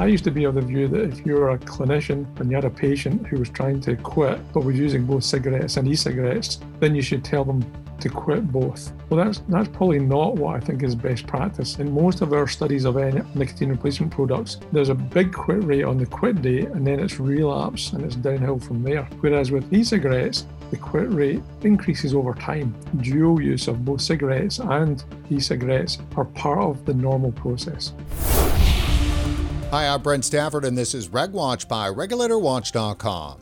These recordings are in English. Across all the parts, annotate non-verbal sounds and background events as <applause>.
I used to be of the view that if you were a clinician and you had a patient who was trying to quit but was using both cigarettes and e-cigarettes, then you should tell them to quit both. Well, that's that's probably not what I think is best practice. In most of our studies of nicotine replacement products, there's a big quit rate on the quit date, and then it's relapse and it's downhill from there. Whereas with e-cigarettes, the quit rate increases over time. Dual use of both cigarettes and e-cigarettes are part of the normal process. Hi, I'm Brent Stafford, and this is RegWatch by RegulatorWatch.com.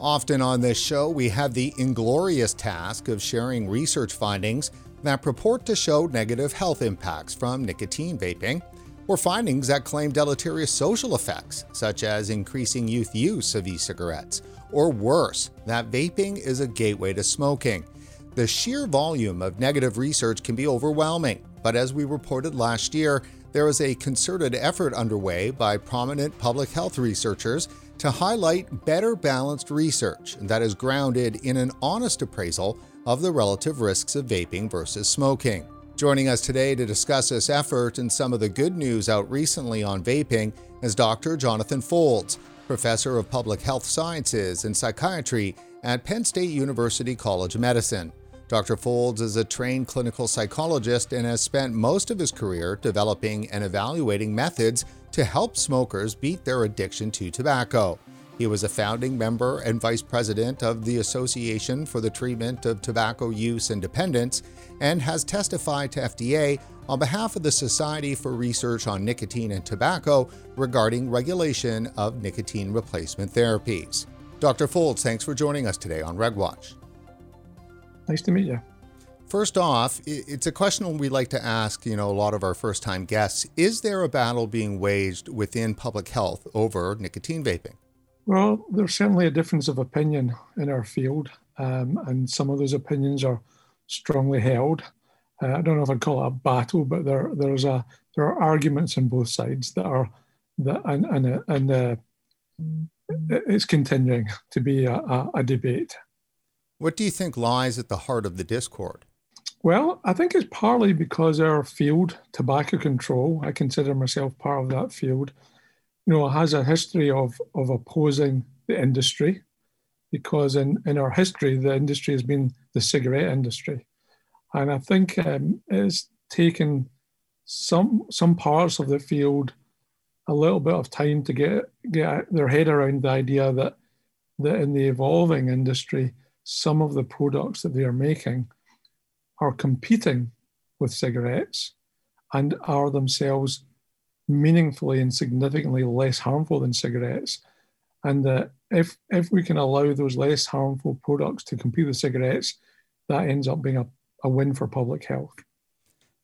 Often on this show, we have the inglorious task of sharing research findings that purport to show negative health impacts from nicotine vaping, or findings that claim deleterious social effects, such as increasing youth use of e cigarettes, or worse, that vaping is a gateway to smoking. The sheer volume of negative research can be overwhelming, but as we reported last year, there is a concerted effort underway by prominent public health researchers to highlight better balanced research that is grounded in an honest appraisal of the relative risks of vaping versus smoking. Joining us today to discuss this effort and some of the good news out recently on vaping is Dr. Jonathan Foulds, professor of public health sciences and psychiatry at Penn State University College of Medicine. Dr. Foulds is a trained clinical psychologist and has spent most of his career developing and evaluating methods to help smokers beat their addiction to tobacco. He was a founding member and vice president of the Association for the Treatment of Tobacco Use and Dependence and has testified to FDA on behalf of the Society for Research on Nicotine and Tobacco regarding regulation of nicotine replacement therapies. Dr. Foulds, thanks for joining us today on RegWatch. Nice to meet you. First off, it's a question we like to ask, you know, a lot of our first-time guests. Is there a battle being waged within public health over nicotine vaping? Well, there's certainly a difference of opinion in our field, um, and some of those opinions are strongly held. Uh, I don't know if I'd call it a battle, but there there's a there are arguments on both sides that are that and and and uh, it's continuing to be a, a, a debate. What do you think lies at the heart of the discord? Well, I think it's partly because our field, tobacco control, I consider myself part of that field, you know, has a history of, of opposing the industry because in, in our history, the industry has been the cigarette industry. And I think um, it's taken some, some parts of the field a little bit of time to get, get their head around the idea that, that in the evolving industry, some of the products that they are making are competing with cigarettes and are themselves meaningfully and significantly less harmful than cigarettes. And that if, if we can allow those less harmful products to compete with cigarettes, that ends up being a, a win for public health.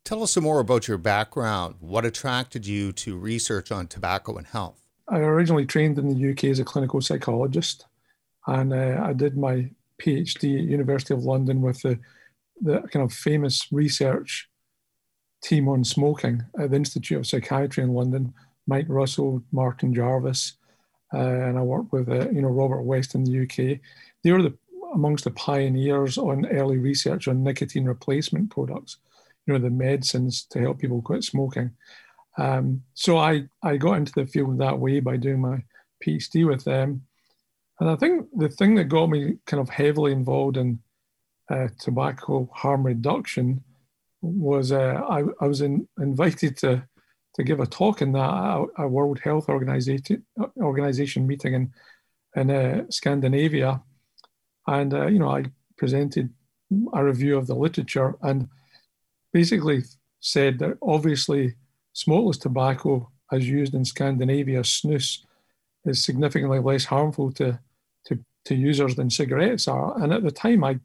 Tell us some more about your background. What attracted you to research on tobacco and health? I originally trained in the UK as a clinical psychologist, and uh, I did my PhD at University of London with the, the kind of famous research team on smoking at the Institute of Psychiatry in London, Mike Russell, Martin Jarvis, uh, and I worked with uh, you know Robert West in the UK. They were the amongst the pioneers on early research on nicotine replacement products, you know the medicines to help people quit smoking. Um, so I I got into the field that way by doing my PhD with them, and I think the thing that got me kind of heavily involved in uh, tobacco harm reduction was uh, I, I, was in, invited to to give a talk in that a, World Health Organization organization meeting in in uh, Scandinavia, and uh, you know I presented a review of the literature and basically said that obviously smokeless tobacco as used in Scandinavia, snus, is significantly less harmful to, to, to users than cigarettes are. And at the time, I,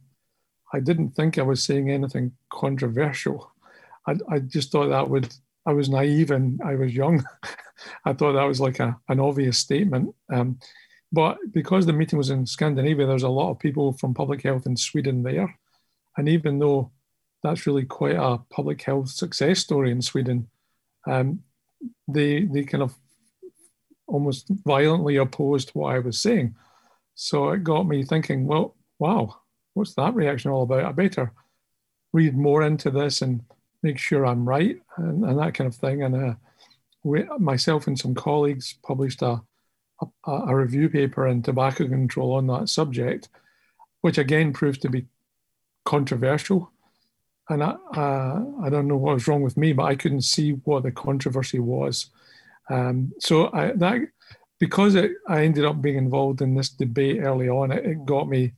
I didn't think I was saying anything controversial. I, I just thought that would, I was naive and I was young. <laughs> I thought that was like a, an obvious statement. Um, but because the meeting was in Scandinavia, there's a lot of people from public health in Sweden there. And even though that's really quite a public health success story in Sweden, um, they, they kind of almost violently opposed what I was saying. So it got me thinking, well, wow, what's that reaction all about? I better read more into this and make sure I'm right and, and that kind of thing. And uh, we, myself and some colleagues published a, a, a review paper in tobacco control on that subject, which again proved to be controversial. And I, uh, I don't know what was wrong with me, but I couldn't see what the controversy was. Um, so I, that because it, I ended up being involved in this debate early on, it, it got me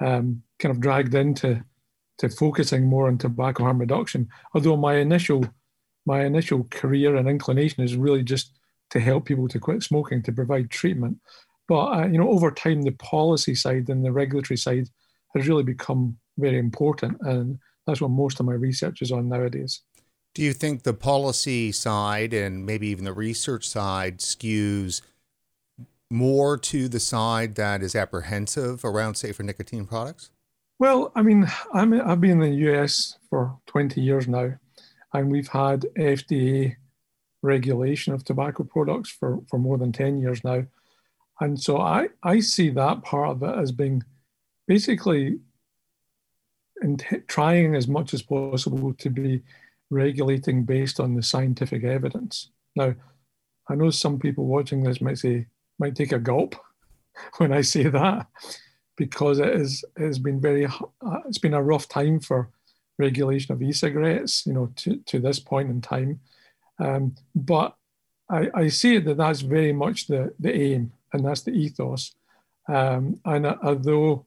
um, kind of dragged into to focusing more on tobacco harm reduction. Although my initial my initial career and inclination is really just to help people to quit smoking, to provide treatment. But uh, you know, over time, the policy side and the regulatory side has really become very important, and that's what most of my research is on nowadays. Do you think the policy side and maybe even the research side skews more to the side that is apprehensive around safer nicotine products? Well, I mean, I'm, I've been in the US for 20 years now, and we've had FDA regulation of tobacco products for, for more than 10 years now. And so I, I see that part of it as being basically t- trying as much as possible to be regulating based on the scientific evidence. Now, I know some people watching this might say, might take a gulp <laughs> when I say that, because it is it has been very uh, it's been a rough time for regulation of e-cigarettes, you know, to, to this point in time. Um, but I, I see that that's very much the, the aim and that's the ethos. Um, and although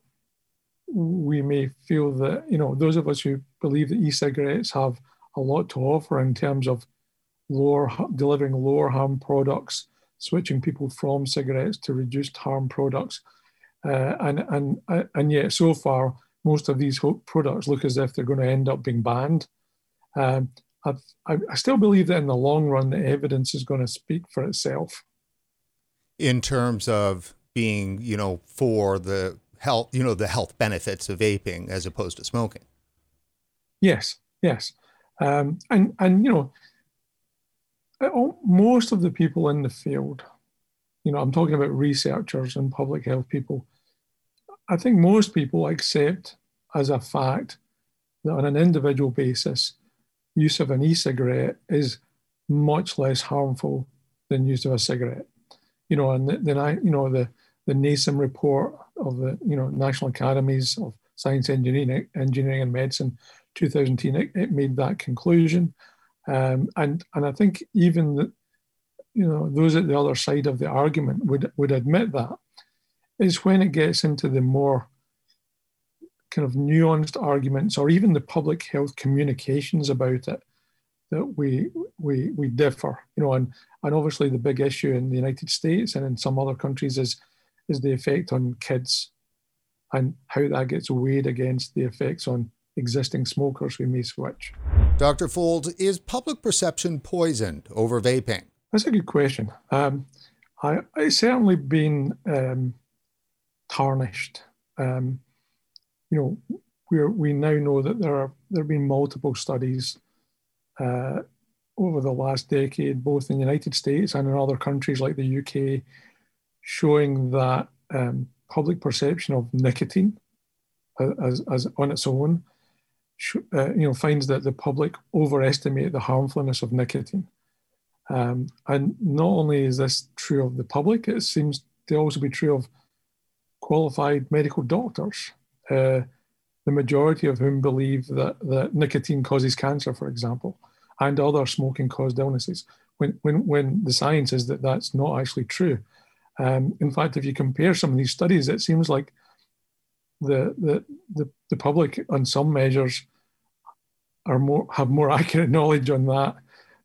we may feel that, you know, those of us who believe that e-cigarettes have a lot to offer in terms of lower, delivering lower harm products, switching people from cigarettes to reduced harm products. Uh, and, and, uh, and yet so far, most of these products look as if they're going to end up being banned. Um, I, I still believe that in the long run, the evidence is going to speak for itself. In terms of being, you know, for the health, you know, the health benefits of vaping as opposed to smoking. Yes, yes, um, and and you know, most of the people in the field, you know, I'm talking about researchers and public health people. I think most people accept as a fact that on an individual basis, use of an e-cigarette is much less harmful than use of a cigarette. You know, and then I, you know, the the NASEM report of the you know National Academies of Science, Engineering, Engineering and Medicine, 2010, it, it made that conclusion. Um, and and I think even the, you know those at the other side of the argument would would admit that is when it gets into the more kind of nuanced arguments or even the public health communications about it that we we we differ you know and and obviously the big issue in the united states and in some other countries is is the effect on kids and how that gets weighed against the effects on existing smokers who may switch Dr. Foulds, is public perception poisoned over vaping? That's a good question. Um, I, it's certainly been um, tarnished. Um, you know, we we now know that there are there have been multiple studies uh, over the last decade, both in the United States and in other countries like the UK, showing that um, public perception of nicotine as, as on its own uh, you know, finds that the public overestimate the harmfulness of nicotine. Um, and not only is this true of the public, it seems to also be true of qualified medical doctors, uh, the majority of whom believe that, that nicotine causes cancer, for example, and other smoking caused illnesses, when, when, when the science is that that's not actually true. Um, in fact, if you compare some of these studies, it seems like the, the, the, the public, on some measures, are more have more <laughs> accurate knowledge on that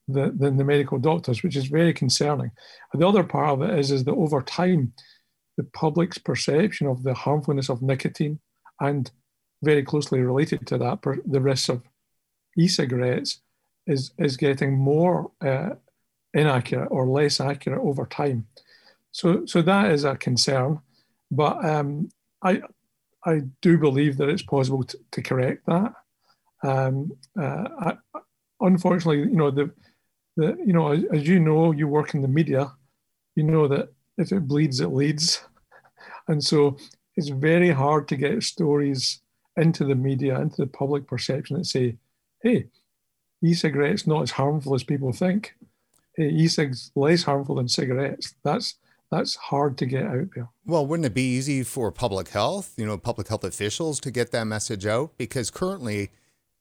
than, than the medical doctors, which is very concerning. And the other part of it is, is that over time, the public's perception of the harmfulness of nicotine and very closely related to that, the risks of e-cigarettes is, is getting more uh, inaccurate or less accurate over time. So, so that is a concern. But um, I, I do believe that it's possible to, to correct that. Um, uh, I, unfortunately, you know the the you know as, as, you know, you work in the media, you know that if it bleeds, it leads, <laughs> and so it's very hard to get stories into the media, into the public perception that say, "Hey, e-cigarettes not as harmful as people think." e-cigs less harmful than cigarettes. That's that's hard to get out there. Well, wouldn't it be easy for public health, you know, public health officials to get that message out? Because currently,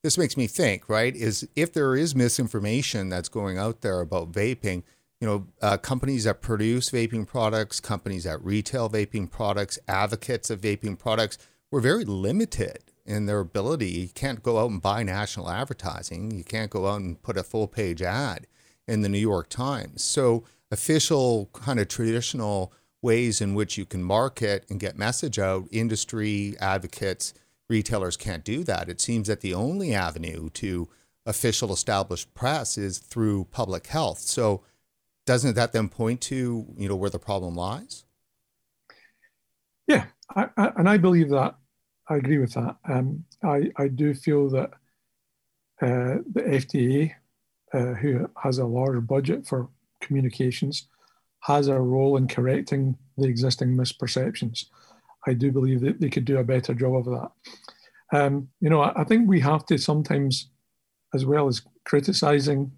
this makes me think, right? Is if there is misinformation that's going out there about vaping, you know, uh, companies that produce vaping products, companies that retail vaping products, advocates of vaping products, we're very limited in their ability. You can't go out and buy national advertising. You can't go out and put a full page ad in the New York Times. So official kind of traditional ways in which you can market and get message out, industry advocates, retailers can't do that. It seems that the only avenue to official established press is through public health. So doesn't that then point to, you know, where the problem lies? Yeah, I, I, and I believe that. I agree with that. Um, I, I do feel that uh, the FDA, uh, who has a large budget for communications has a role in correcting the existing misperceptions. I do believe that they could do a better job of that. Um, you know, I, think we have to sometimes, as well as criticizing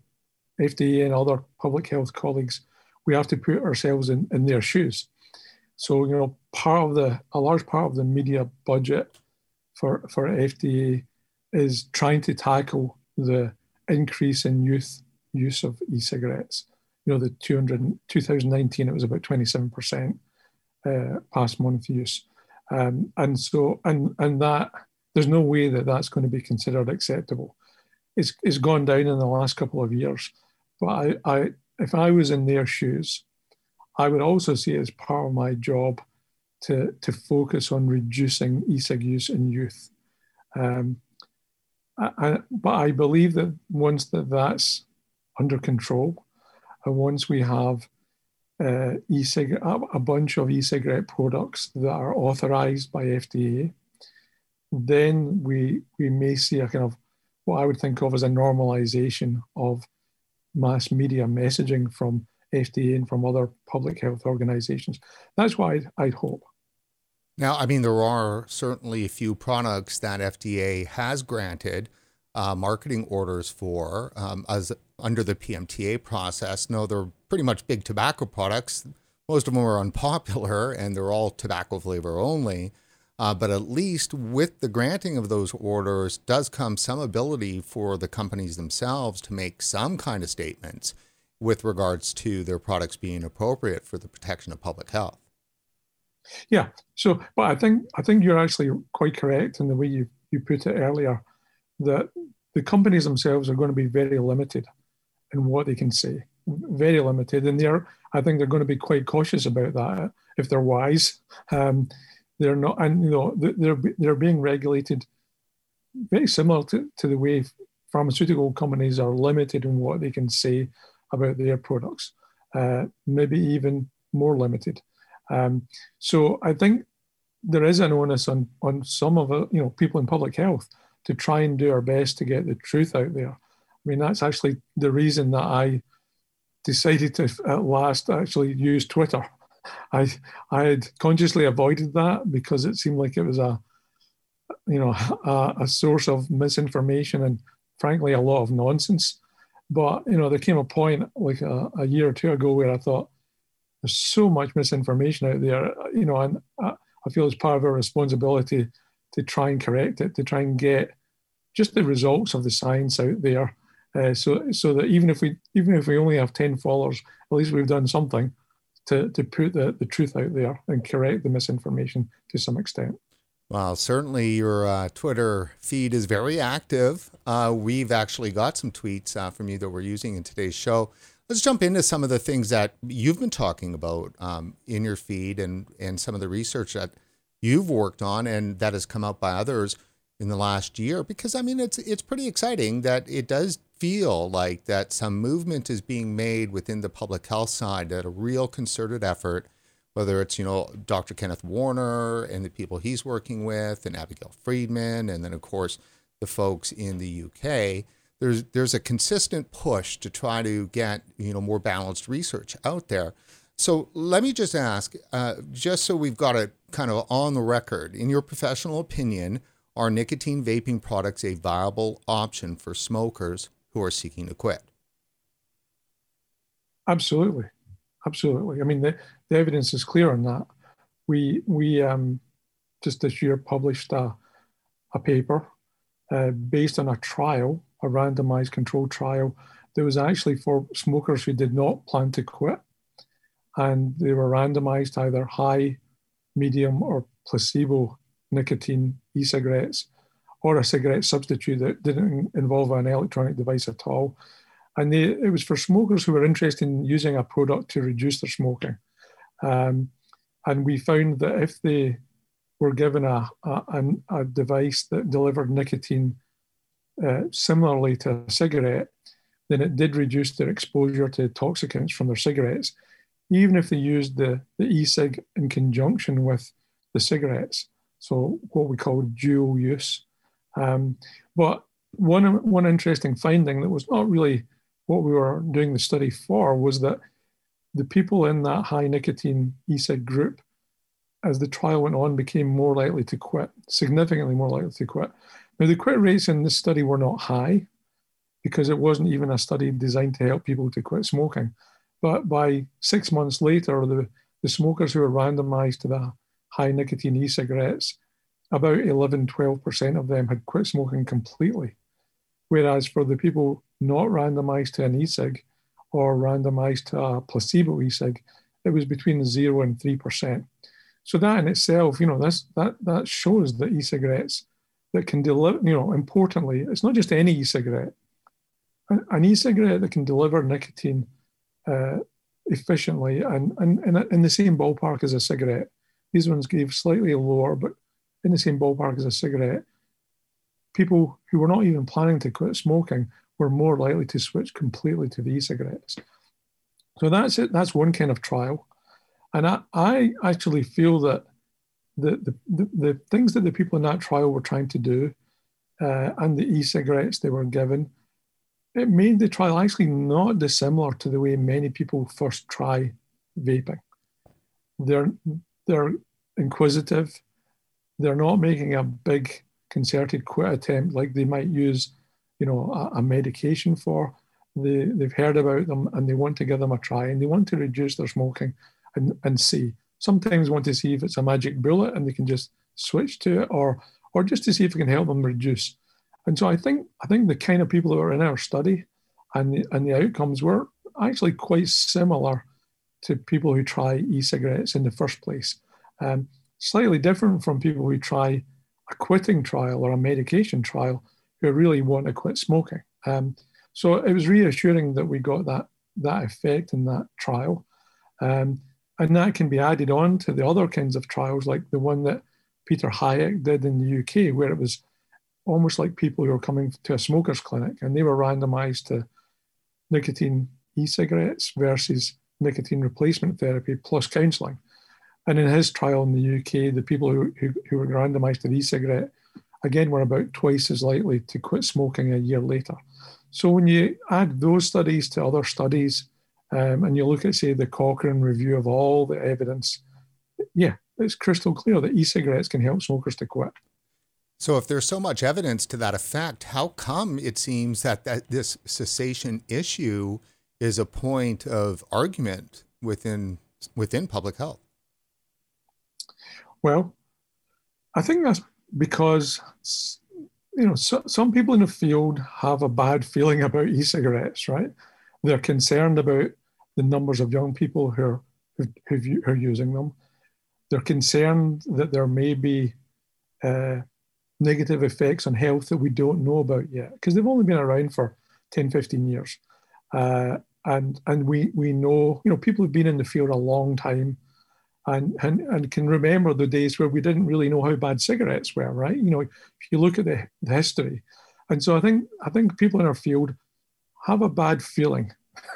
FDA and other public health colleagues, we have to put ourselves in, in their shoes. So, you know, part of the, a large part of the media budget for, for FDA is trying to tackle the increase in youth use of e-cigarettes you know, the 200, 2019, it was about 27% uh, past month use. Um, and so, and, and that, there's no way that that's going to be considered acceptable. It's, it's gone down in the last couple of years. But I, I, if I was in their shoes, I would also see it as part of my job to, to focus on reducing e-cig use in youth. Um, I, I, but I believe that once that that's under control, and once we have uh, e-cig- a bunch of e-cigarette products that are authorized by FDA, then we we may see a kind of what I would think of as a normalization of mass media messaging from FDA and from other public health organizations. That's I'd, I'd hope. Now, I mean, there are certainly a few products that FDA has granted uh, marketing orders for um, as under the PMTA process. No, they're pretty much big tobacco products. Most of them are unpopular and they're all tobacco flavor only. Uh, but at least with the granting of those orders does come some ability for the companies themselves to make some kind of statements with regards to their products being appropriate for the protection of public health. Yeah. So, but I think I think you're actually quite correct in the way you you put it earlier that the companies themselves are going to be very limited in what they can say, very limited, and they're I think they're going to be quite cautious about that if they're wise. Um, they're not, and you know, they're they're being regulated very similar to, to the way pharmaceutical companies are limited in what they can say about their products, uh, maybe even more limited. Um, so I think there is an onus on on some of you know people in public health to try and do our best to get the truth out there. I mean, that's actually the reason that I decided to at last actually use Twitter. I I had consciously avoided that because it seemed like it was a you know a, a source of misinformation and frankly a lot of nonsense. But you know there came a point like a, a year or two ago where I thought there's so much misinformation out there, you know, and I, I feel it's part of our responsibility to try and correct it, to try and get just the results of the science out there. Uh, so, so that even if we even if we only have ten followers, at least we've done something to to put the, the truth out there and correct the misinformation to some extent. Well, certainly your uh, Twitter feed is very active. Uh, we've actually got some tweets uh, from you that we're using in today's show. Let's jump into some of the things that you've been talking about um, in your feed and and some of the research that you've worked on and that has come out by others in the last year because I mean it's it's pretty exciting that it does feel like that some movement is being made within the public health side that a real concerted effort whether it's you know Dr. Kenneth Warner and the people he's working with and Abigail Friedman and then of course the folks in the UK there's there's a consistent push to try to get you know more balanced research out there so let me just ask, uh, just so we've got it kind of on the record, in your professional opinion, are nicotine vaping products a viable option for smokers who are seeking to quit? Absolutely, absolutely. I mean, the, the evidence is clear on that. We we um, just this year published a, a paper uh, based on a trial, a randomized controlled trial that was actually for smokers who did not plan to quit, and they were randomized either high, medium, or placebo nicotine e-cigarettes or a cigarette substitute that didn't involve an electronic device at all. And they, it was for smokers who were interested in using a product to reduce their smoking. Um, and we found that if they were given a, a, a device that delivered nicotine uh, similarly to a cigarette, then it did reduce their exposure to toxicants from their cigarettes, even if they used the, the e-cig in conjunction with the cigarettes. So what we call dual use. Um, but one, one interesting finding that was not really what we were doing the study for was that the people in that high nicotine e-cig group, as the trial went on, became more likely to quit, significantly more likely to quit. Now, the quit rates in this study were not high because it wasn't even a study designed to help people to quit smoking. But by six months later, the, the smokers who were randomized to the high nicotine e cigarettes, about 11, 12% of them had quit smoking completely. Whereas for the people not randomized to an e cig or randomized to a placebo e cig, it was between 0 and 3%. So that in itself, you know, that's, that, that shows that e cigarettes that can deliver, you know, importantly, it's not just any e cigarette. An e cigarette that can deliver nicotine uh, efficiently and, and, and in the same ballpark as a cigarette. These ones gave slightly lower, but in the same ballpark as a cigarette. People who were not even planning to quit smoking were more likely to switch completely to the e-cigarettes. So that's it. That's one kind of trial. And I, I actually feel that the, the, the, things that the people in that trial were trying to do uh, and the e-cigarettes they were given it made the trial actually not dissimilar to the way many people first try vaping. They're they're inquisitive. They're not making a big concerted quit attempt like they might use, you know, a, a medication for. They they've heard about them and they want to give them a try and they want to reduce their smoking and, and see. Sometimes want to see if it's a magic bullet and they can just switch to it or or just to see if it can help them reduce. And so I think I think the kind of people that were in our study and the, and the outcomes were actually quite similar to people who try e-cigarettes in the first place. Um, slightly different from people who try a quitting trial or a medication trial who really want to quit smoking. Um, so it was reassuring that we got that that effect in that trial, um, and that can be added on to the other kinds of trials, like the one that Peter Hajek did in the UK, where it was almost like people who were coming to a smokers clinic and they were randomized to nicotine e-cigarettes versus nicotine replacement therapy plus counselling. And in his trial in the UK, the people who, who, who were randomized to e-cigarette, again, were about twice as likely to quit smoking a year later. So when you add those studies to other studies, um, and you look at, say, the Cochrane review of all the evidence, yeah, it's crystal clear that e-cigarettes can help smokers to quit. So, if there's so much evidence to that effect, how come it seems that, that this cessation issue is a point of argument within within public health? Well, I think that's because you know so, some people in the field have a bad feeling about e-cigarettes, right? They're concerned about the numbers of young people who are who, who are using them. They're concerned that there may be uh, negative effects on health that we don't know about yet because they've only been around for 10, 15 years. Uh, and and we, we know, you know, people have been in the field a long time and, and, and can remember the days where we didn't really know how bad cigarettes were, right? You know, if you look at the, the history. And so I think, I think people in our field have a bad feeling, <laughs>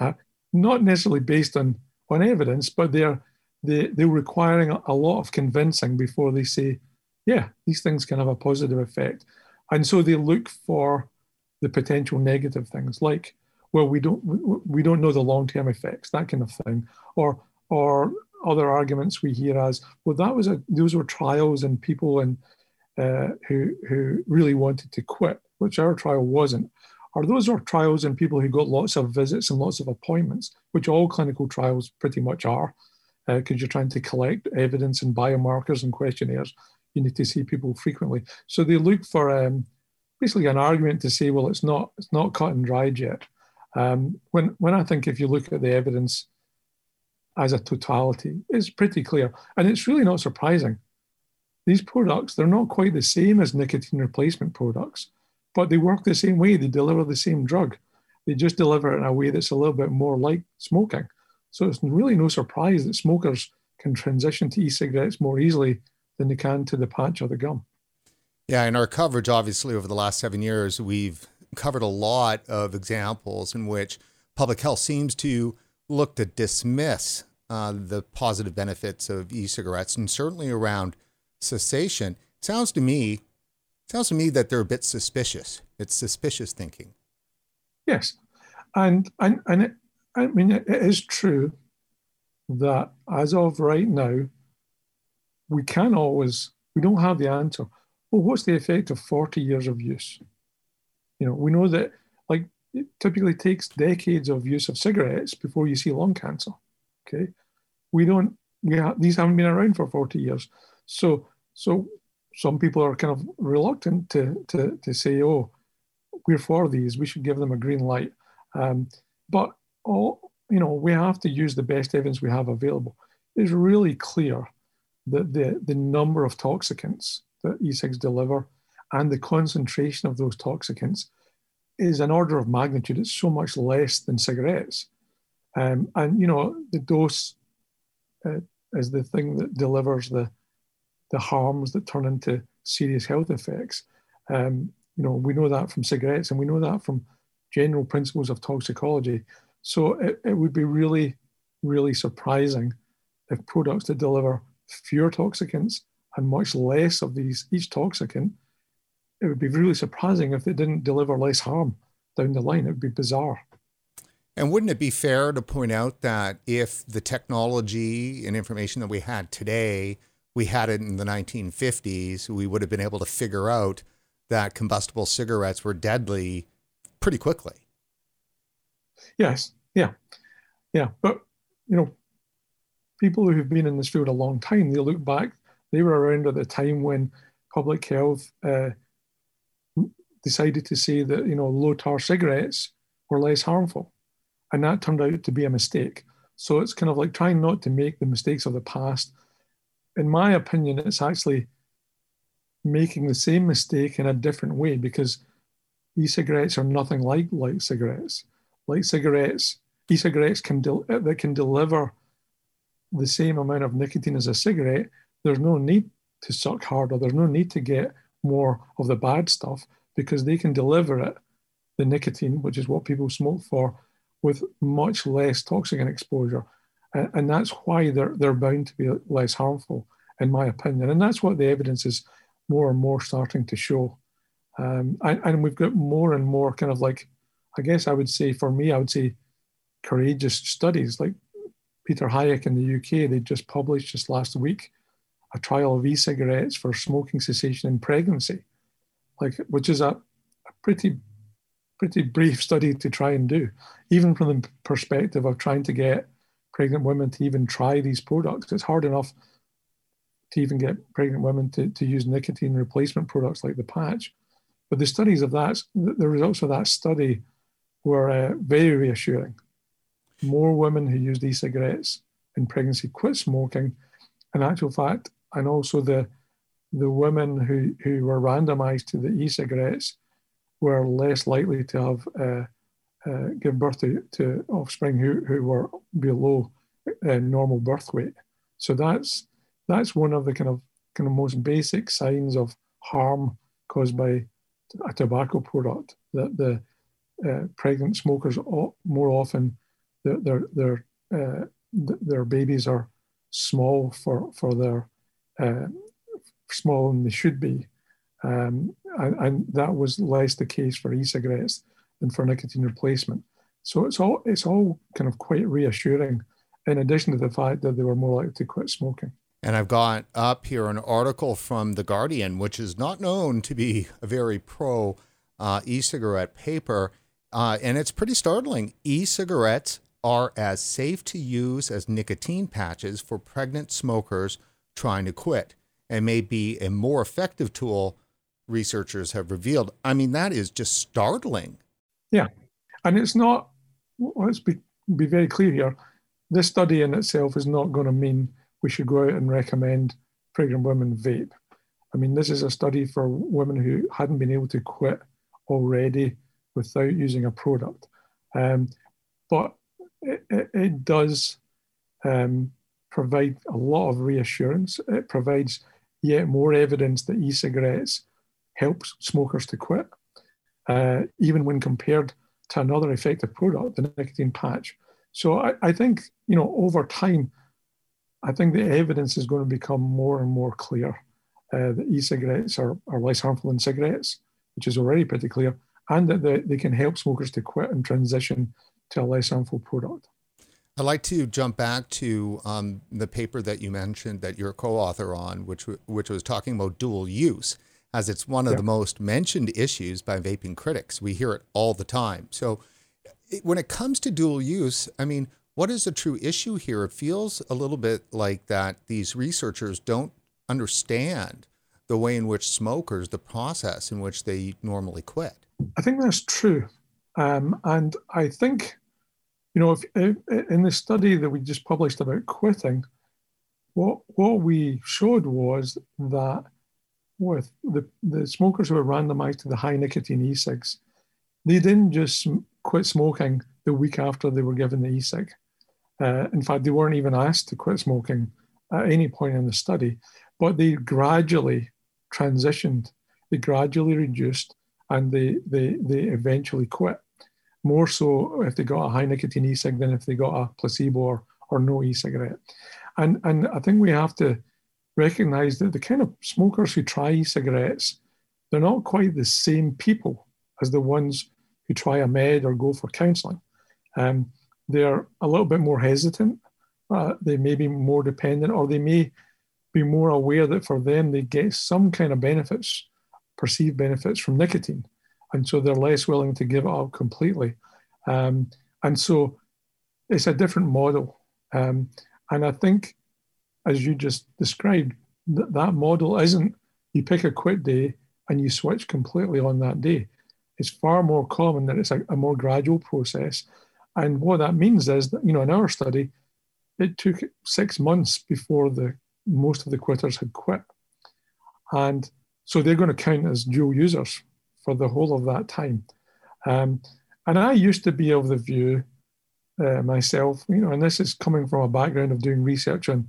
uh, not necessarily based on, on evidence, but they're, they, they're requiring a, lot of convincing before they say, yeah, these things can have a positive effect. And so they look for the potential negative things like, well, we don't we don't know the long-term effects, that kind of thing. Or or other arguments we hear as, well, that was a those were trials and people and uh, who who really wanted to quit, which our trial wasn't. are those are trials and people who got lots of visits and lots of appointments, which all clinical trials pretty much are, because uh, you're trying to collect evidence and biomarkers and questionnaires. You need to see people frequently, so they look for um, basically an argument to say, well, it's not it's not cut and dried yet. Um, when when I think if you look at the evidence as a totality, it's pretty clear, and it's really not surprising. These products they're not quite the same as nicotine replacement products but they work the same way. They deliver the same drug. They just deliver it in a way that's a little bit more like smoking. So it's really no surprise that smokers can transition to e-cigarettes more easily than they can to the patch or the gum. Yeah, in our coverage, obviously, over the last seven years, we've covered a lot of examples in which public health seems to look to dismiss uh, the positive benefits of e-cigarettes, and certainly around cessation. It sounds to me Sounds to me that they're a bit suspicious. It's suspicious thinking. Yes, and and and it, I mean it is true that as of right now, we can always we don't have the answer. Well, what's the effect of forty years of use? You know, we know that like it typically takes decades of use of cigarettes before you see lung cancer. Okay, we don't we have these haven't been around for forty years, so so some people are kind of reluctant to, to, to say, oh, we're for these, we should give them a green light. Um, but all, you know, we have to use the best evidence we have available. It's really clear that the, the number of toxicants that e-cigs deliver and the concentration of those toxicants is an order of magnitude. It's so much less than cigarettes. Um, and, you know, the dose uh, is the thing that delivers the, the harms that turn into serious health effects. Um, you know, we know that from cigarettes and we know that from general principles of toxicology. So it, it would be really, really surprising if products that deliver fewer toxicants and much less of these each toxicant, it would be really surprising if they didn't deliver less harm down the line. It would be bizarre. And wouldn't it be fair to point out that if the technology and information that we had today we had it in the 1950s, we would have been able to figure out that combustible cigarettes were deadly pretty quickly. Yes, yeah, yeah. But, you know, people who've been in this field a long time, they look back, they were around at the time when public health uh, decided to say that, you know, low tar cigarettes were less harmful. And that turned out to be a mistake. So it's kind of like trying not to make the mistakes of the past in my opinion, it's actually making the same mistake in a different way because e-cigarettes are nothing like light cigarettes. Light cigarettes, e-cigarettes can del- uh, that can deliver the same amount of nicotine as a cigarette. There's no need to suck harder. There's no need to get more of the bad stuff because they can deliver it, the nicotine, which is what people smoke for, with much less toxicant exposure and, that's why they're they're bound to be less harmful, in my opinion. And that's what the evidence is more and more starting to show. Um, and, and we've got more and more kind of like, I guess I would say for me, I would say courageous studies like Peter Hajek in the UK. They just published just last week a trial of e-cigarettes for smoking cessation in pregnancy, like which is a, a pretty pretty brief study to try and do, even from the perspective of trying to get pregnant women to even try these products. It's hard enough to even get pregnant women to, to use nicotine replacement products like the patch. But the studies of that, the results of that study were uh, very reassuring. More women who used e-cigarettes in pregnancy quit smoking. In actual fact, and also the the women who, who were randomized to the e-cigarettes were less likely to have uh, uh, give birth to, to offspring who, who were below uh, normal birth weight. So that's that's one of the kind of kind of most basic signs of harm caused by a tobacco product. That the uh, pregnant smokers more often their their their, uh, their babies are small for for their uh, smaller than they should be, um, and, and that was less the case for e-cigarettes than for nicotine replacement. So it's all it's all kind of quite reassuring, in addition to the fact that they were more likely to quit smoking. And I've got up here an article from The Guardian, which is not known to be a very pro uh, e cigarette paper, uh, and it's pretty startling. E cigarettes are as safe to use as nicotine patches for pregnant smokers trying to quit and may be a more effective tool, researchers have revealed. I mean, that is just startling. Yeah. And it's not, let's be, be very clear here. This study in itself is not going to mean we should go out and recommend pregnant women vape. I mean, this is a study for women who hadn't been able to quit already without using a product. Um, but it, it, it does um, provide a lot of reassurance. It provides yet more evidence that e cigarettes help smokers to quit, uh, even when compared to another effective product, the nicotine patch. So I, I think, you know, over time, I think the evidence is going to become more and more clear uh, that e-cigarettes are, are less harmful than cigarettes, which is already pretty clear, and that they, they can help smokers to quit and transition to a less harmful product. I'd like to jump back to um, the paper that you mentioned that you're co-author on, which which was talking about dual use, as it's one of yeah. the most mentioned issues by vaping critics. We hear it all the time. So, when it comes to dual use, I mean, what is the true issue here? It feels a little bit like that these researchers don't understand the way in which smokers, the process in which they normally quit. I think that's true. Um, and I think, you know, if, if, in the study that we just published about quitting, what, what we showed was that with the, the smokers who were randomized to the high nicotine e-cigs, they didn't just quit smoking the week after they were given the e-cig. Uh, in fact, they weren't even asked to quit smoking at any point in the study, but they gradually transitioned, they gradually reduced, and they, they, they eventually quit. More so if they got a high nicotine e-cig than if they got a placebo or, or no e-cigarette. And, and I think we have to recognize that the kind of smokers who try e-cigarettes, they're not quite the same people as the ones who try a med or go for counseling. Um, they're a little bit more hesitant. Uh, they may be more dependent, or they may be more aware that for them they get some kind of benefits, perceived benefits from nicotine, and so they're less willing to give it up completely. Um, and so it's a different model. Um, and I think, as you just described, th- that model isn't you pick a quit day and you switch completely on that day. It's far more common that it's a, a more gradual process and what that means is that, you know, in our study, it took six months before the most of the quitters had quit. And so they're going to count as dual users for the whole of that time. Um, and I used to be of the view uh, myself, you know, and this is coming from a background of doing research on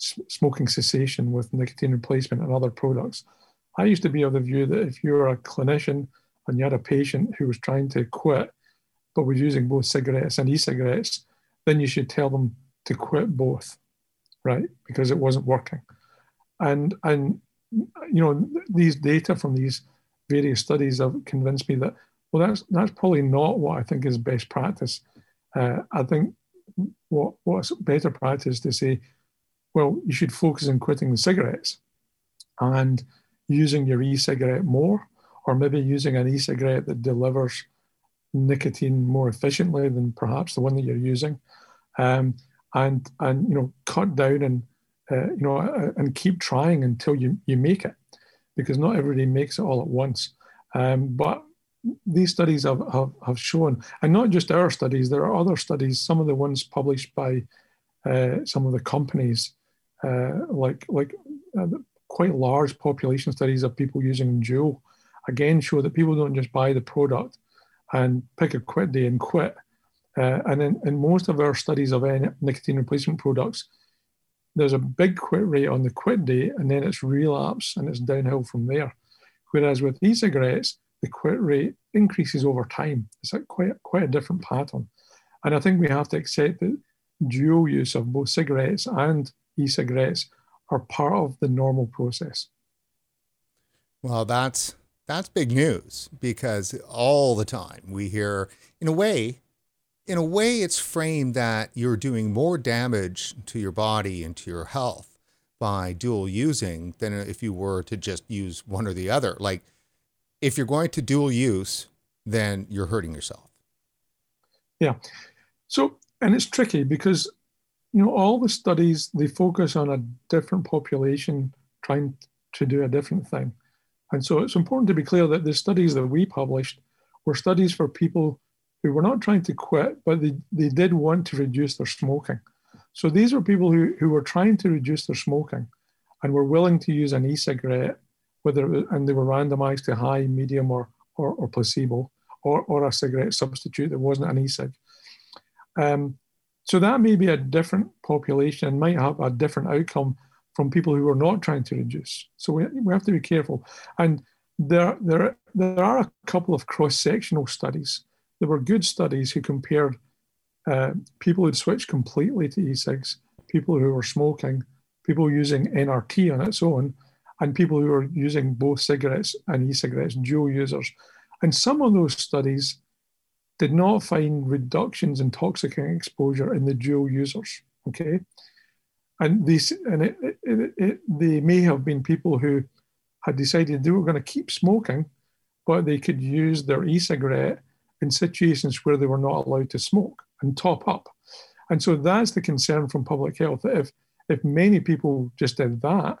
smoking cessation with nicotine replacement and other products. I used to be of the view that if you're a clinician and you had a patient who was trying to quit, but was using both cigarettes and e-cigarettes, then you should tell them to quit both, right? Because it wasn't working. And and you know these data from these various studies have convinced me that well that's that's probably not what I think is best practice. Uh, I think what what's better practice to say, well you should focus on quitting the cigarettes and using your e-cigarette more, or maybe using an e-cigarette that delivers nicotine more efficiently than perhaps the one that you're using, um, and and you know cut down and uh, you know uh, and keep trying until you you make it, because not everybody makes it all at once. Um, but these studies have, have, have shown, and not just our studies, there are other studies, some of the ones published by uh, some of the companies, uh, like like uh, quite large population studies of people using Juul, again show that people don't just buy the product, and pick a quit day and quit. Uh, and in, in most of our studies of nicotine replacement products, there's a big quit rate on the quit day, and then it's relapse and it's downhill from there. Whereas with e-cigarettes, the quit rate increases over time. It's a quite quite a different pattern, and I think we have to accept that dual use of both cigarettes and e-cigarettes are part of the normal process. Well, that's that's big news because all the time we hear, in a way, in a way, it's framed that you're doing more damage to your body and to your health by dual using than if you were to just use one or the other. Like if you're going to dual use, then you're hurting yourself. Yeah. So, and it's tricky because, you know, all the studies, they focus on a different population trying to do a different thing. And so it's important to be clear that the studies that we published were studies for people who were not trying to quit, but they, they did want to reduce their smoking. So these are people who, who were trying to reduce their smoking and were willing to use an e-cigarette, whether and they were randomized to high, medium, or, or, or placebo, or, or a cigarette substitute that wasn't an e-cig. Um, so that may be a different population and might have a different outcome from people who are not trying to reduce. So we, we have to be careful. And there, there, there are a couple of cross-sectional studies. There were good studies who compared uh, people who'd switched completely to e-cigs, people who were smoking, people using NRT on its own, and people who were using both cigarettes and e-cigarettes, dual users. And some of those studies did not find reductions in toxicant exposure in the dual users. Okay, and these and it, it, it, they may have been people who had decided they were going to keep smoking, but they could use their e-cigarette in situations where they were not allowed to smoke and top up. And so that's the concern from public health. If if many people just did that,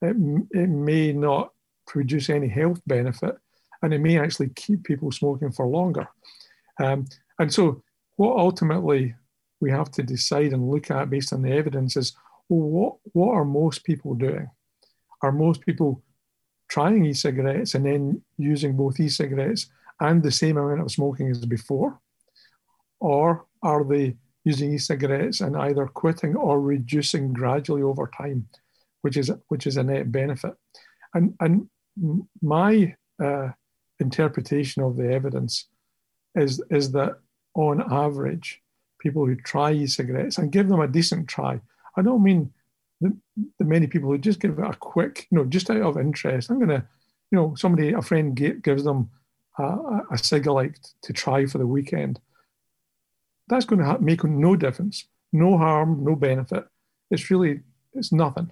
it, it may not produce any health benefit, and it may actually keep people smoking for longer. Um, and so, what ultimately we have to decide and look at based on the evidence is well, what what are most people doing? Are most people trying e-cigarettes and then using both e-cigarettes and the same amount of smoking as before? Or are they using e-cigarettes and either quitting or reducing gradually over time, which is which is a net benefit? And and my uh, interpretation of the evidence is is that on average, people who try e-cigarettes and give them a decent try. I don't mean the, the many people who just give it a quick, you know, just out of interest. I'm gonna, you know, somebody a friend gives them a, a cigarette to try for the weekend that's going to make no difference, no harm, no benefit. It's really, it's nothing.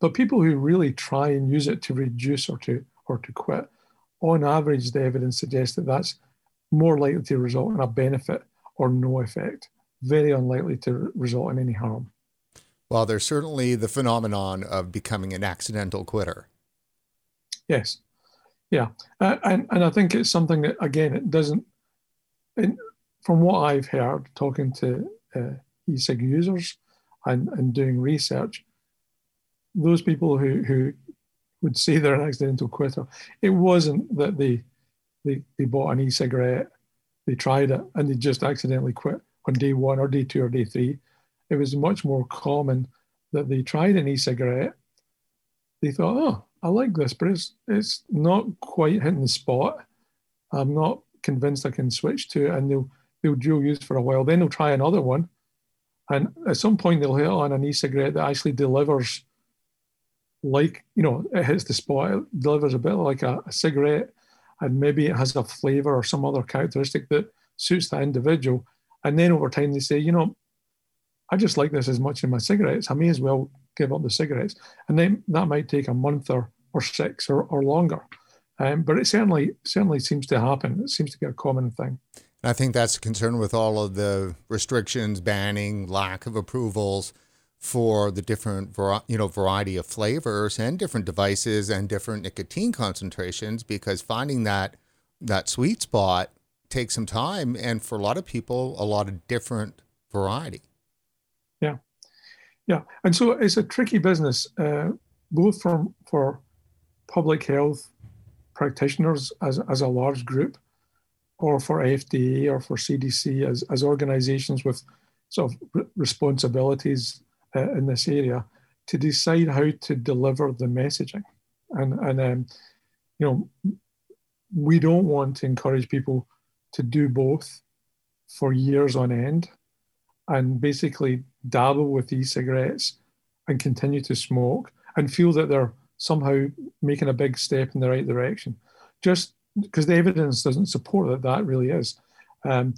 But people who really try and use it to reduce or to or to quit, on average, the evidence suggests that that's more likely to result in a benefit or no effect. Very unlikely to result in any harm. Well, there's certainly the phenomenon of becoming an accidental quitter. Yes, yeah, uh, and and I think it's something that again it doesn't. It, from what I've heard, talking to uh, e-cig users and, and doing research, those people who, who would say they're an accidental quitter, it wasn't that they, they, they bought an e-cigarette, they tried it, and they just accidentally quit on day one or day two or day three. It was much more common that they tried an e-cigarette, they thought, oh, I like this, but it's, it's not quite hitting the spot. I'm not convinced I can switch to it, and they'll they'll dual use for a while. Then they'll try another one. And at some point, they'll hit on an e cigarette that actually delivers, like, you know, it hits the spot, it delivers a bit like a, a cigarette, and maybe it has a flavor or some other characteristic that suits that individual. And then over time, they say, you know, I just like this as much as my cigarettes. I may as well give up the cigarettes. And then that might take a month or, or six or, or longer. Um, but it certainly certainly seems to happen. It seems to be a common thing. I think that's a concern with all of the restrictions, banning, lack of approvals for the different you know variety of flavors and different devices and different nicotine concentrations because finding that that sweet spot takes some time and for a lot of people a lot of different variety. Yeah. Yeah. And so it's a tricky business uh, both from for public health practitioners as, as a large group or for FDA or for CDC as, as organizations with sort of responsibilities uh, in this area to decide how to deliver the messaging. And, and um, you know, we don't want to encourage people to do both for years on end and basically dabble with e-cigarettes and continue to smoke and feel that they're somehow making a big step in the right direction. Just because the evidence doesn't support that that really is. Um,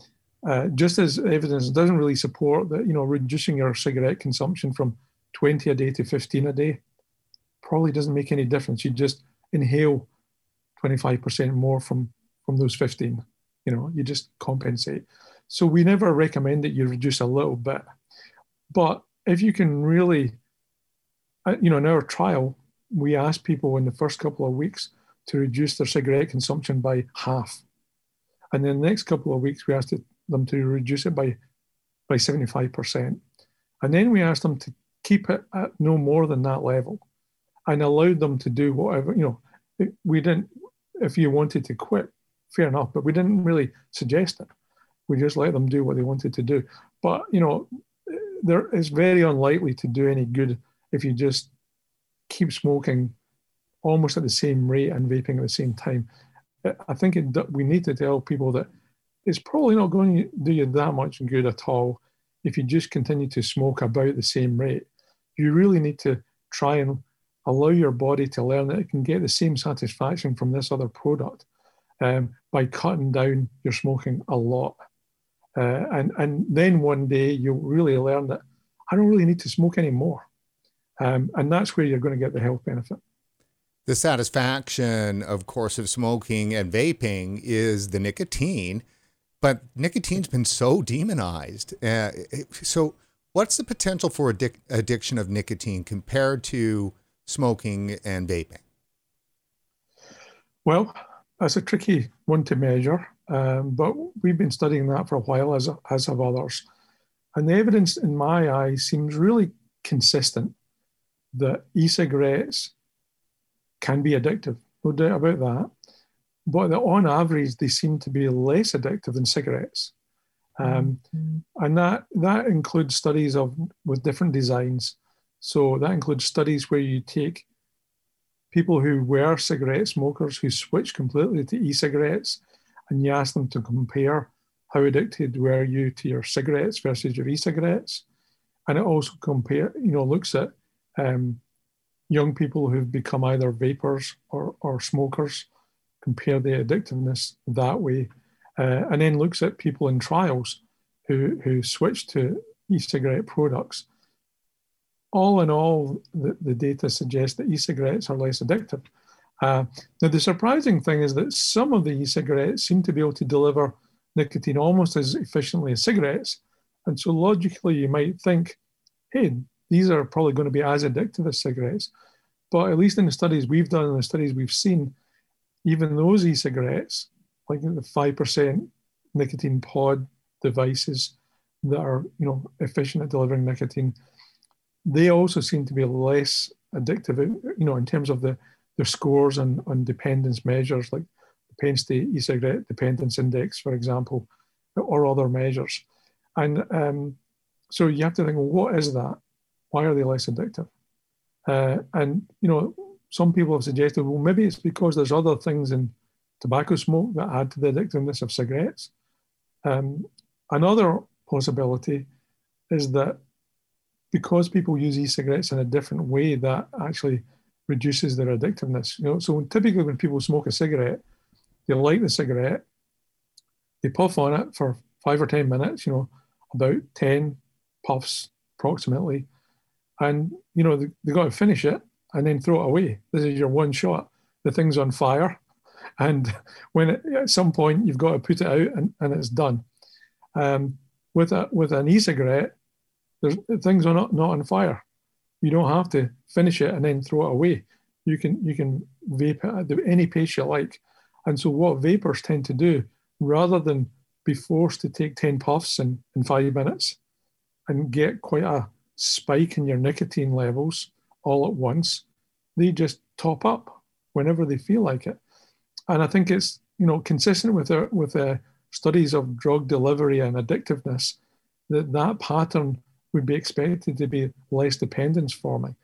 uh, just as evidence doesn't really support that, you know, reducing your cigarette consumption from 20 a day to 15 a day probably doesn't make any difference. You just inhale 25% more from from those 15. You know, you just compensate. So we never recommend that you reduce a little bit. But if you can really, uh, you know, in our trial, we asked people in the first couple of weeks to reduce their cigarette consumption by half. And then the next couple of weeks, we asked them to reduce it by, by 75%. And then we asked them to keep it at no more than that level and allowed them to do whatever, you know, we didn't, if you wanted to quit, fair enough, but we didn't really suggest it. We just let them do what they wanted to do. But, you know, there it's very unlikely to do any good if you just keep smoking almost at the same rate and vaping at the same time. I think it, we need to tell people that it's probably not going to do you that much good at all if you just continue to smoke about the same rate. You really need to try and allow your body to learn that it can get the same satisfaction from this other product um, by cutting down your smoking a lot. Uh, and, and then one day you'll really learn that I don't really need to smoke anymore. Um, and that's where you're going to get the health benefit. The satisfaction, of course, of smoking and vaping is the nicotine, but nicotine's been so demonized. Uh, so, what's the potential for addic- addiction of nicotine compared to smoking and vaping? Well, that's a tricky one to measure, um, but we've been studying that for a while, as, as have others. And the evidence, in my eye, seems really consistent that e cigarettes can be addictive, no doubt about that. But that on average, they seem to be less addictive than cigarettes. Um, mm-hmm. And that, that includes studies of with different designs. So that includes studies where you take people who were cigarette smokers who switched completely to e-cigarettes and you ask them to compare how addicted were you to your cigarettes versus your e-cigarettes and it also compare you know looks at um, young people who've become either vapors or, or smokers compare the addictiveness that way uh, and then looks at people in trials who who switch to e-cigarette products all in all, the, the data suggests that e-cigarettes are less addictive. Uh, now, the surprising thing is that some of the e-cigarettes seem to be able to deliver nicotine almost as efficiently as cigarettes. And so logically, you might think, hey, these are probably going to be as addictive as cigarettes. But at least in the studies we've done and the studies we've seen, even those e-cigarettes, like the 5% nicotine pod devices that are, you know, efficient at delivering nicotine, they also seem to be less addictive, you know, in terms of the their scores and on dependence measures like the Penn State e-cigarette dependence index, for example, or other measures. And um, so you have to think, well, what is that? Why are they less addictive? Uh, and you know, some people have suggested, well, maybe it's because there's other things in tobacco smoke that add to the addictiveness of cigarettes. Um, another possibility is that because people use e-cigarettes in a different way, that actually reduces their addictiveness. You know, so typically when people smoke a cigarette, they light the cigarette, they puff on it for five or ten minutes. You know, about ten puffs approximately, and you know they, they got to finish it and then throw it away. This is your one shot. The thing's on fire, and <laughs> when it, at some point you've got to put it out and, and it's done. Um, with a with an e-cigarette, there's things are not, not on fire. You don't have to finish it and then throw it away. You can you can vape it at any pace you like. And so what vapors tend to do, rather than be forced to take 10 puffs in, in five minutes and get quite a spike in your nicotine levels all at once, they just top up whenever they feel like it. And I think it's you know consistent with the, with the studies of drug delivery and addictiveness that that pattern would be expected to be less dependence forming,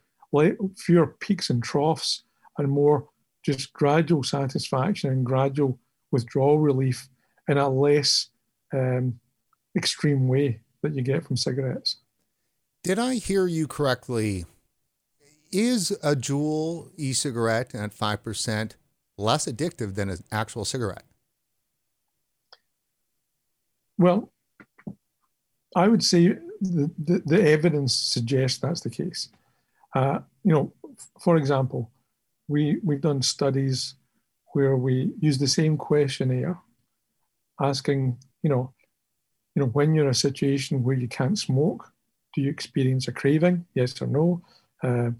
fewer peaks and troughs, and more just gradual satisfaction and gradual withdrawal relief in a less um, extreme way that you get from cigarettes. Did I hear you correctly? Is a Juul e cigarette at 5% less addictive than an actual cigarette? Well, I would say the, the, the evidence suggests that's the case. Uh, you know, for example, we, we've done studies where we use the same questionnaire, asking, you know, you know, when you're in a situation where you can't smoke, do you experience a craving? Yes or no? Uh,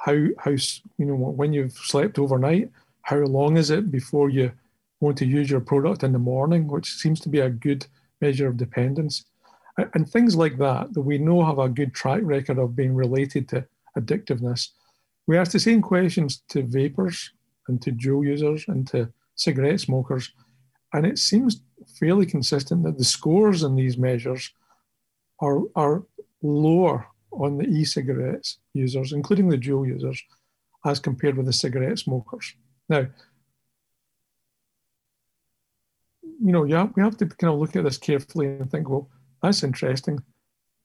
how how you know when you've slept overnight, how long is it before you want to use your product in the morning, which seems to be a good measure of dependence, and, things like that that we know have a good track record of being related to addictiveness. We ask the same questions to vapors and to dual users and to cigarette smokers, and it seems fairly consistent that the scores in these measures are, are lower on the e-cigarettes users, including the dual users, as compared with the cigarette smokers. Now, you know, yeah, we have to kind of look at this carefully and think, well, that's interesting.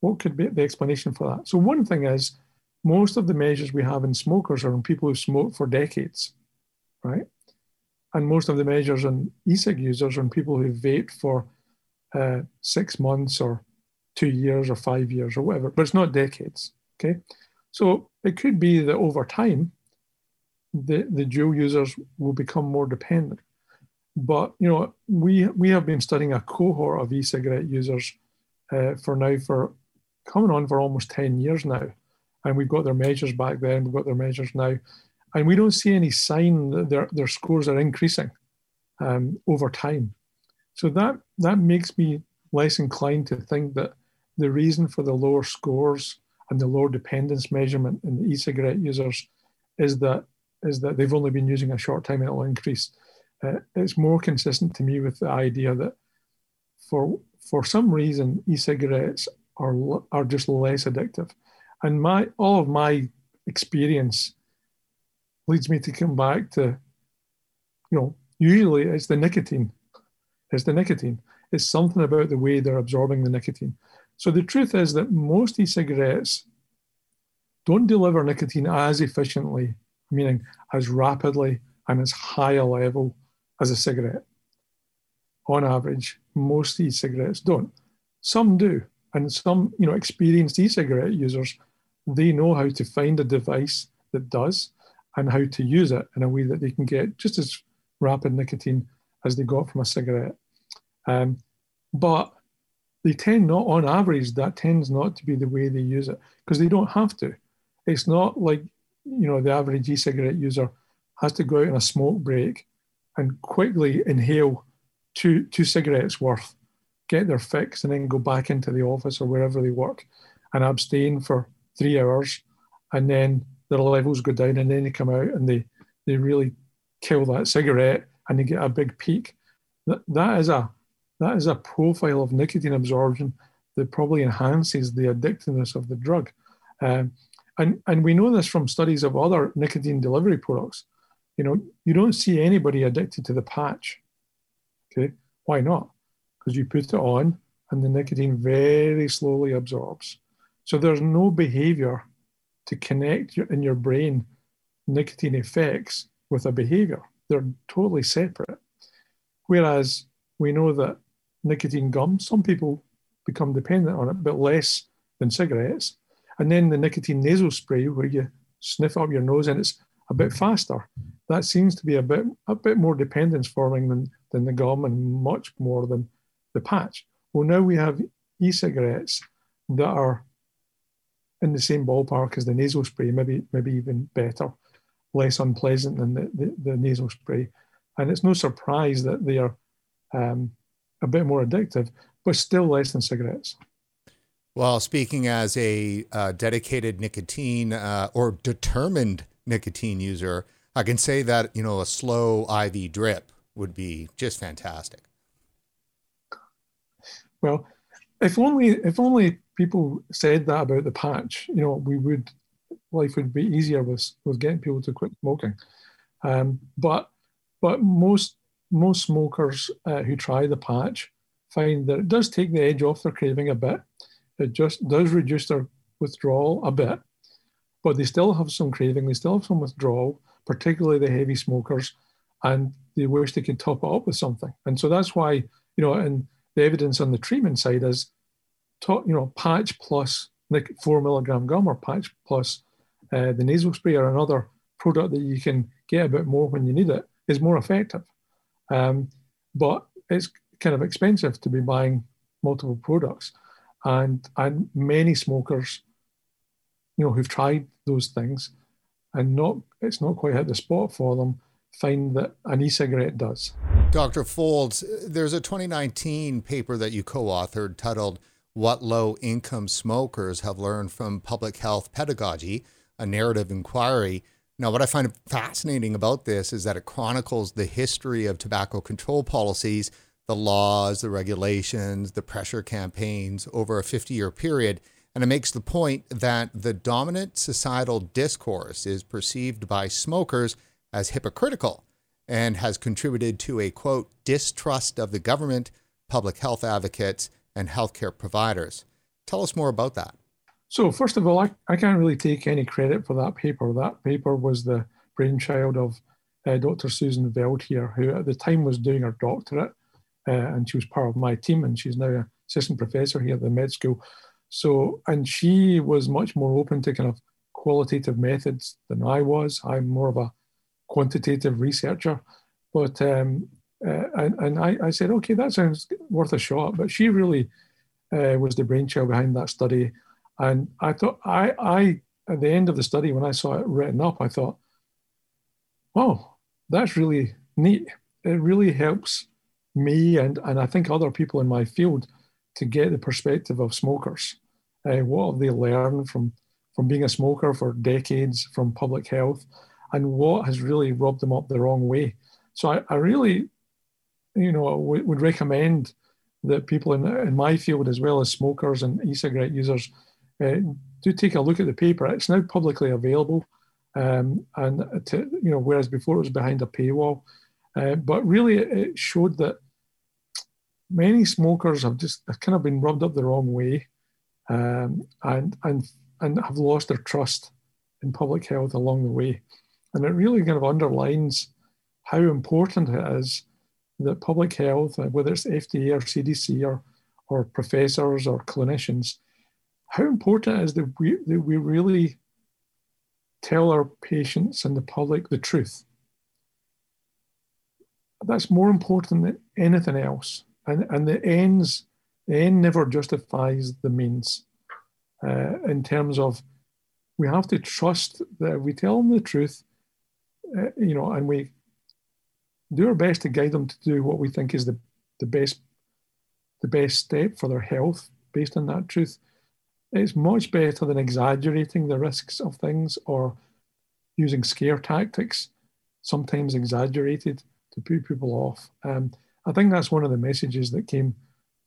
What could be the explanation for that? So one thing is, most of the measures we have in smokers are in people who smoked for decades, right? And most of the measures on e-cig users are in people who vape for uh, six months or two years or five years or whatever, but it's not decades. Okay. So it could be that over time, the, the JUUL users will become more dependent. But you know, we we have been studying a cohort of e-cigarette users uh, for now for coming on for almost 10 years now. And we've got their measures back then, we've got their measures now. And we don't see any sign that their, their scores are increasing um, over time. So that that makes me less inclined to think that the reason for the lower scores and the lower dependence measurement in the e-cigarette users is that is that they've only been using a short time and it will increase. Uh, it's more consistent to me with the idea that for for some reason e-cigarettes are are just less addictive, and my all of my experience leads me to come back to, you know, usually it's the nicotine. It's the nicotine. It's something about the way they're absorbing the nicotine. So the truth is that most e-cigarettes don't deliver nicotine as efficiently, meaning as rapidly and as high a level as a cigarette. On average, most e-cigarettes don't. Some do, and some, you know, experienced e-cigarette users, they know how to find a device that does and how to use it in a way that they can get just as rapid nicotine as they got from a cigarette. Um, but they tend not, on average, that tends not to be the way they use it because they don't have to. It's not like, you know, the average e cigarette user has to go out on a smoke break and quickly inhale two, two cigarettes worth, get their fix, and then go back into the office or wherever they work and abstain for three hours. And then their levels go down and then they come out and they, they really kill that cigarette and they get a big peak. That, that is a that is a profile of nicotine absorption that probably enhances the addictiveness of the drug. Um, and, and we know this from studies of other nicotine delivery products. You know, you don't see anybody addicted to the patch. Okay, why not? Because you put it on and the nicotine very slowly absorbs. So there's no behavior to connect in your brain nicotine effects with a behavior. They're totally separate. Whereas we know that nicotine gum. Some people become dependent on it, but less than cigarettes. And then the nicotine nasal spray, where you sniff up your nose and it's a bit faster. That seems to be a bit a bit more dependence forming than, than the gum and much more than the patch. Well, now we have e-cigarettes that are in the same ballpark as the nasal spray, maybe maybe even better, less unpleasant than the, the, the nasal spray. And it's no surprise that they are um, a bit more addictive, but still less than cigarettes. Well, speaking as a uh, dedicated nicotine uh, or determined nicotine user, I can say that you know a slow IV drip would be just fantastic. Well, if only if only people said that about the patch, you know, we would life would be easier with with getting people to quit smoking. Um, but but most most smokers uh, who try the patch find that it does take the edge off their craving a bit. It just does reduce their withdrawal a bit, but they still have some craving, they still have some withdrawal, particularly the heavy smokers, and they wish they could top it up with something. And so that's why, you know, and the evidence on the treatment side is, you know, patch plus like four milligram gum or patch plus uh, the nasal spray or another product that you can get a bit more when you need it is more effective. Um, but it's kind of expensive to be buying multiple products. And, and many smokers, you know, who've tried those things and not it's not quite hit the spot for them, find that an e-cigarette does. Dr. Foulds, there's a 2019 paper that you co-authored titled What Low Income Smokers Have Learned from Public Health Pedagogy, a narrative inquiry. Now, what I find fascinating about this is that it chronicles the history of tobacco control policies the laws, the regulations, the pressure campaigns over a 50 year period. And it makes the point that the dominant societal discourse is perceived by smokers as hypocritical and has contributed to a quote, distrust of the government, public health advocates, and healthcare providers. Tell us more about that. So, first of all, I, I can't really take any credit for that paper. That paper was the brainchild of uh, Dr. Susan Veldheer, who at the time was doing her doctorate uh, and she was part of my team, and she's now an assistant professor here at the med school. So, and she was much more open to kind of qualitative methods than I was. I'm more of a quantitative researcher, but um, uh, and, and I, I, said, okay, that sounds worth a shot. But she really uh, was the brainchild behind that study, and I thought I, I at the end of the study when I saw it written up, I thought, oh, that's really neat. It really helps me and, and I think other people in my field to get the perspective of smokers. Uh, what have they learned from, from being a smoker for decades, from public health, and what has really rubbed them up the wrong way? So I, I really, you know, w- would recommend that people in, in my field, as well as smokers and e-cigarette users, uh, do take a look at the paper. It's now publicly available, um, and to, you know, whereas before it was behind a paywall. Uh, but really, it showed that many smokers have just have kind of been rubbed up the wrong way um, and, and, and have lost their trust in public health along the way. And it really kind of underlines how important it is that public health, uh, whether it's FDA or CDC or, or professors or clinicians, how important is that we, that we really tell our patients and the public the truth. That's more important than anything else. And and the ends the end never justifies the means. Uh, in terms of we have to trust that we tell them the truth uh, you know and we do our best to guide them to do what we think is the, the best the best step for their health based on that truth it's much better than exaggerating the risks of things or using scare tactics sometimes exaggerated to put people off um, I think that's one of the messages that came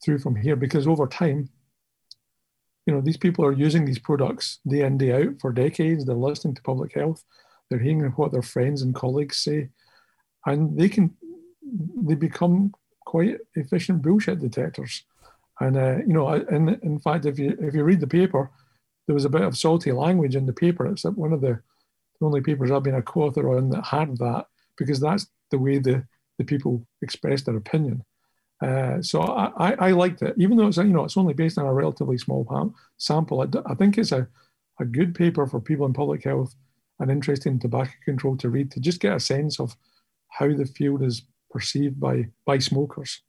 through from here because over time, you know, these people are using these products day in, day out for decades. They're listening to public health, they're hearing what their friends and colleagues say, and they can, they become quite efficient bullshit detectors. And, uh, you know, in, in fact, if you, if you read the paper, there was a bit of salty language in the paper. It's one of the only papers I've been a co-author on that had that because that's the way the the people express their opinion. Uh, so I, I, I, liked it, even though it's you know it's only based on a relatively small sample. I, I think it's a, a good paper for people in public health and interested in tobacco control to read to just get a sense of how the field is perceived by by smokers.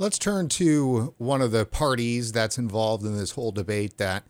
Let's turn to one of the parties that's involved in this whole debate that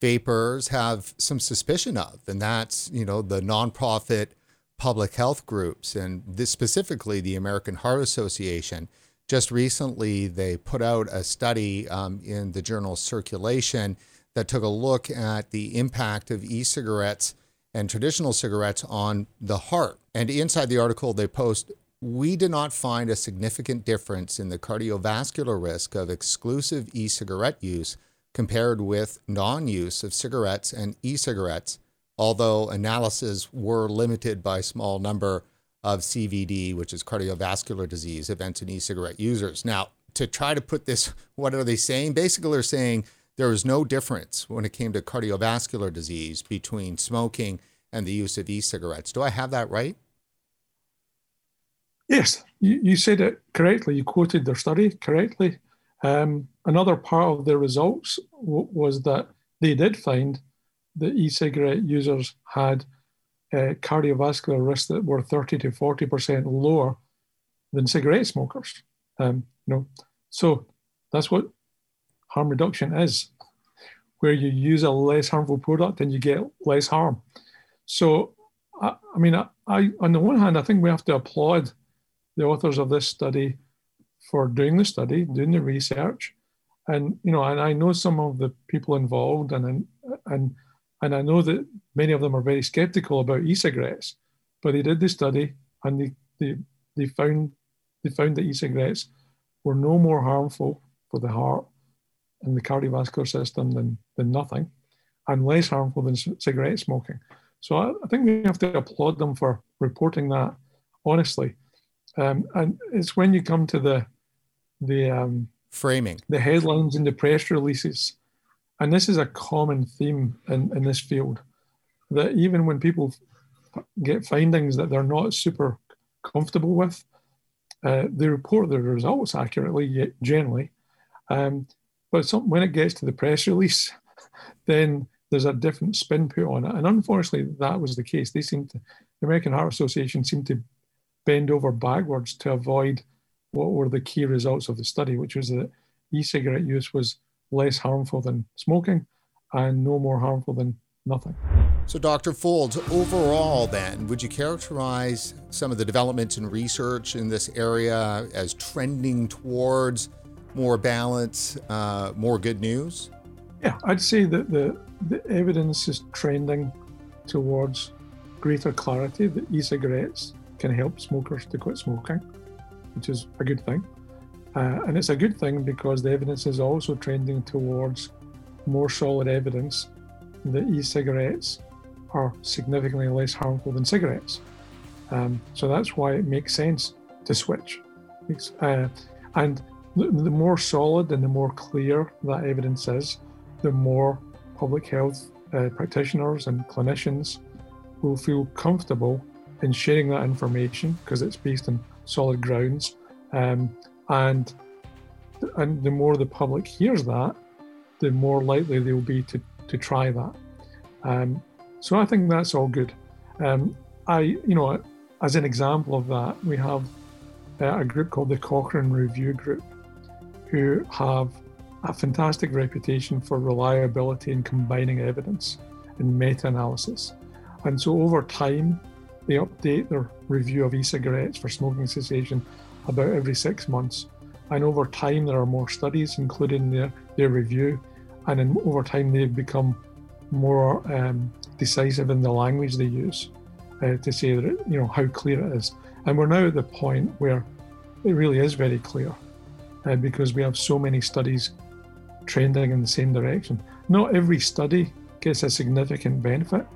vapors have some suspicion of, and that's you know the nonprofit public health groups, and this specifically the American Heart Association. Just recently, they put out a study um, in the journal Circulation that took a look at the impact of e cigarettes and traditional cigarettes on the heart. And inside the article, they post we did not find a significant difference in the cardiovascular risk of exclusive e cigarette use compared with non use of cigarettes and e cigarettes although analyses were limited by small number of CVD, which is cardiovascular disease events in e-cigarette users. Now, to try to put this, what are they saying? Basically, they're saying there is no difference when it came to cardiovascular disease between smoking and the use of e-cigarettes. Do I have that right? Yes, you, you said it correctly. You quoted their study correctly. Um, another part of the results w- was that they did find that e-cigarette users had uh, cardiovascular risks that were 30 to 40% lower than cigarette smokers. Um, you know, so that's what harm reduction is, where you use a less harmful product and you get less harm. So, I, I mean, I, I, on the one hand, I think we have to applaud the authors of this study for doing the study, doing the research, and you know, and I know some of the people involved, and and and I know that many of them are very skeptical about e-cigarettes, but they did the study and they they, they found they found that e-cigarettes were no more harmful for the heart and the cardiovascular system than, than nothing, and less harmful than cigarette smoking. So I, I think we have to applaud them for reporting that honestly. Um, and it's when you come to the the um, framing, the headlines in the press releases, and this is a common theme in, in this field, that even when people get findings that they're not super comfortable with, uh, they report their results accurately, generally. Um, but some, when it gets to the press release, <laughs> then there's a different spin put on it. And unfortunately, that was the case. They seemed to, the American Heart Association seemed to bend over backwards to avoid what were the key results of the study, which was that e-cigarette use was less harmful than smoking and no more harmful than nothing. So, Dr. Foulds, overall, then, would you characterize some of the developments in research in this area as trending towards more balance, uh, more good news? Yeah, I'd say that the, the evidence is trending towards greater clarity that e cigarettes can help smokers to quit smoking, which is a good thing. Uh, and it's a good thing because the evidence is also trending towards more solid evidence that e cigarettes are significantly less harmful than cigarettes. Um, so that's why it makes sense to switch. Uh, and the, the more solid and the more clear that evidence is, the more public health uh, practitioners and clinicians will feel comfortable in sharing that information because it's based on solid grounds. Um, and and the more the public hears that, the more likely they will be to, to try that. Um, so I think that's all good. Um, I, you know, as an example of that, we have uh, a group called the Cochrane Review Group, who have a fantastic reputation for reliability in combining evidence and meta analysis. And so over time, they update their review of e cigarettes for smoking cessation about every six months. And over time, there are more studies included in their, their review. And in, over time, they've become more um, decisive in the language they use uh, to say that, you know, how clear it is. And we're now at the point where it really is very clear uh, because we have so many studies trending in the same direction. Not every study gets a significant benefit.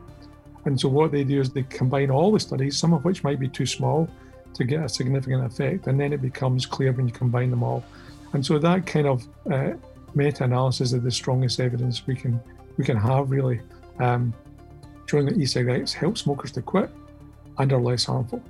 And so what they do is they combine all the studies, some of which might be too small to get a significant effect, and then it becomes clear when you combine them all. And so that kind of uh, meta-analysis is the strongest evidence we can we can have really, um, showing that e-cigarettes help smokers to quit and are less harmful.